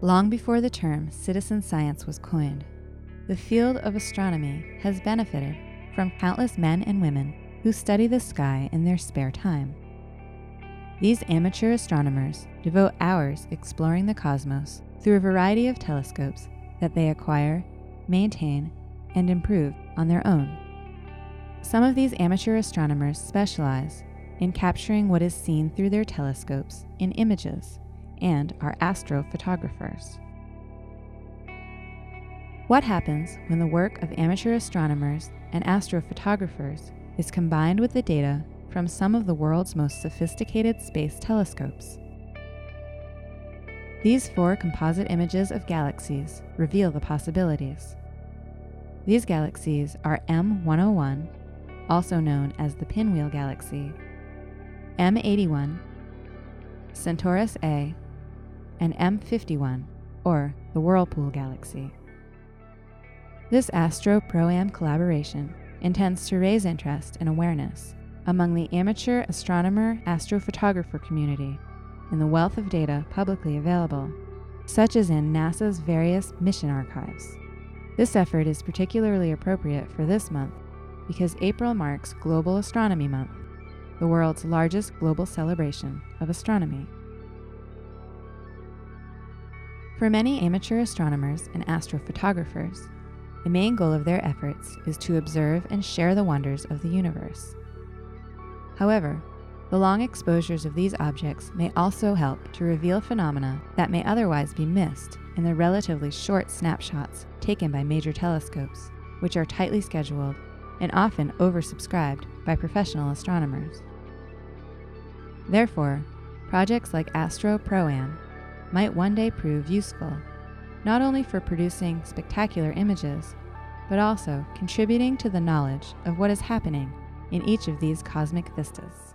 Long before the term citizen science was coined, the field of astronomy has benefited from countless men and women who study the sky in their spare time. These amateur astronomers devote hours exploring the cosmos through a variety of telescopes that they acquire, maintain, and improve on their own. Some of these amateur astronomers specialize in capturing what is seen through their telescopes in images and are astrophotographers. What happens when the work of amateur astronomers and astrophotographers is combined with the data from some of the world's most sophisticated space telescopes? These four composite images of galaxies reveal the possibilities. These galaxies are M101, also known as the Pinwheel Galaxy, M81, Centaurus A, and M51, or the Whirlpool Galaxy. This Astro Pro Am collaboration intends to raise interest and awareness among the amateur astronomer astrophotographer community in the wealth of data publicly available, such as in NASA's various mission archives. This effort is particularly appropriate for this month because April marks Global Astronomy Month, the world's largest global celebration of astronomy. For many amateur astronomers and astrophotographers, the main goal of their efforts is to observe and share the wonders of the universe. However, the long exposures of these objects may also help to reveal phenomena that may otherwise be missed in the relatively short snapshots taken by major telescopes, which are tightly scheduled and often oversubscribed by professional astronomers. Therefore, projects like Astro Pro Am might one day prove useful, not only for producing spectacular images, but also contributing to the knowledge of what is happening in each of these cosmic vistas.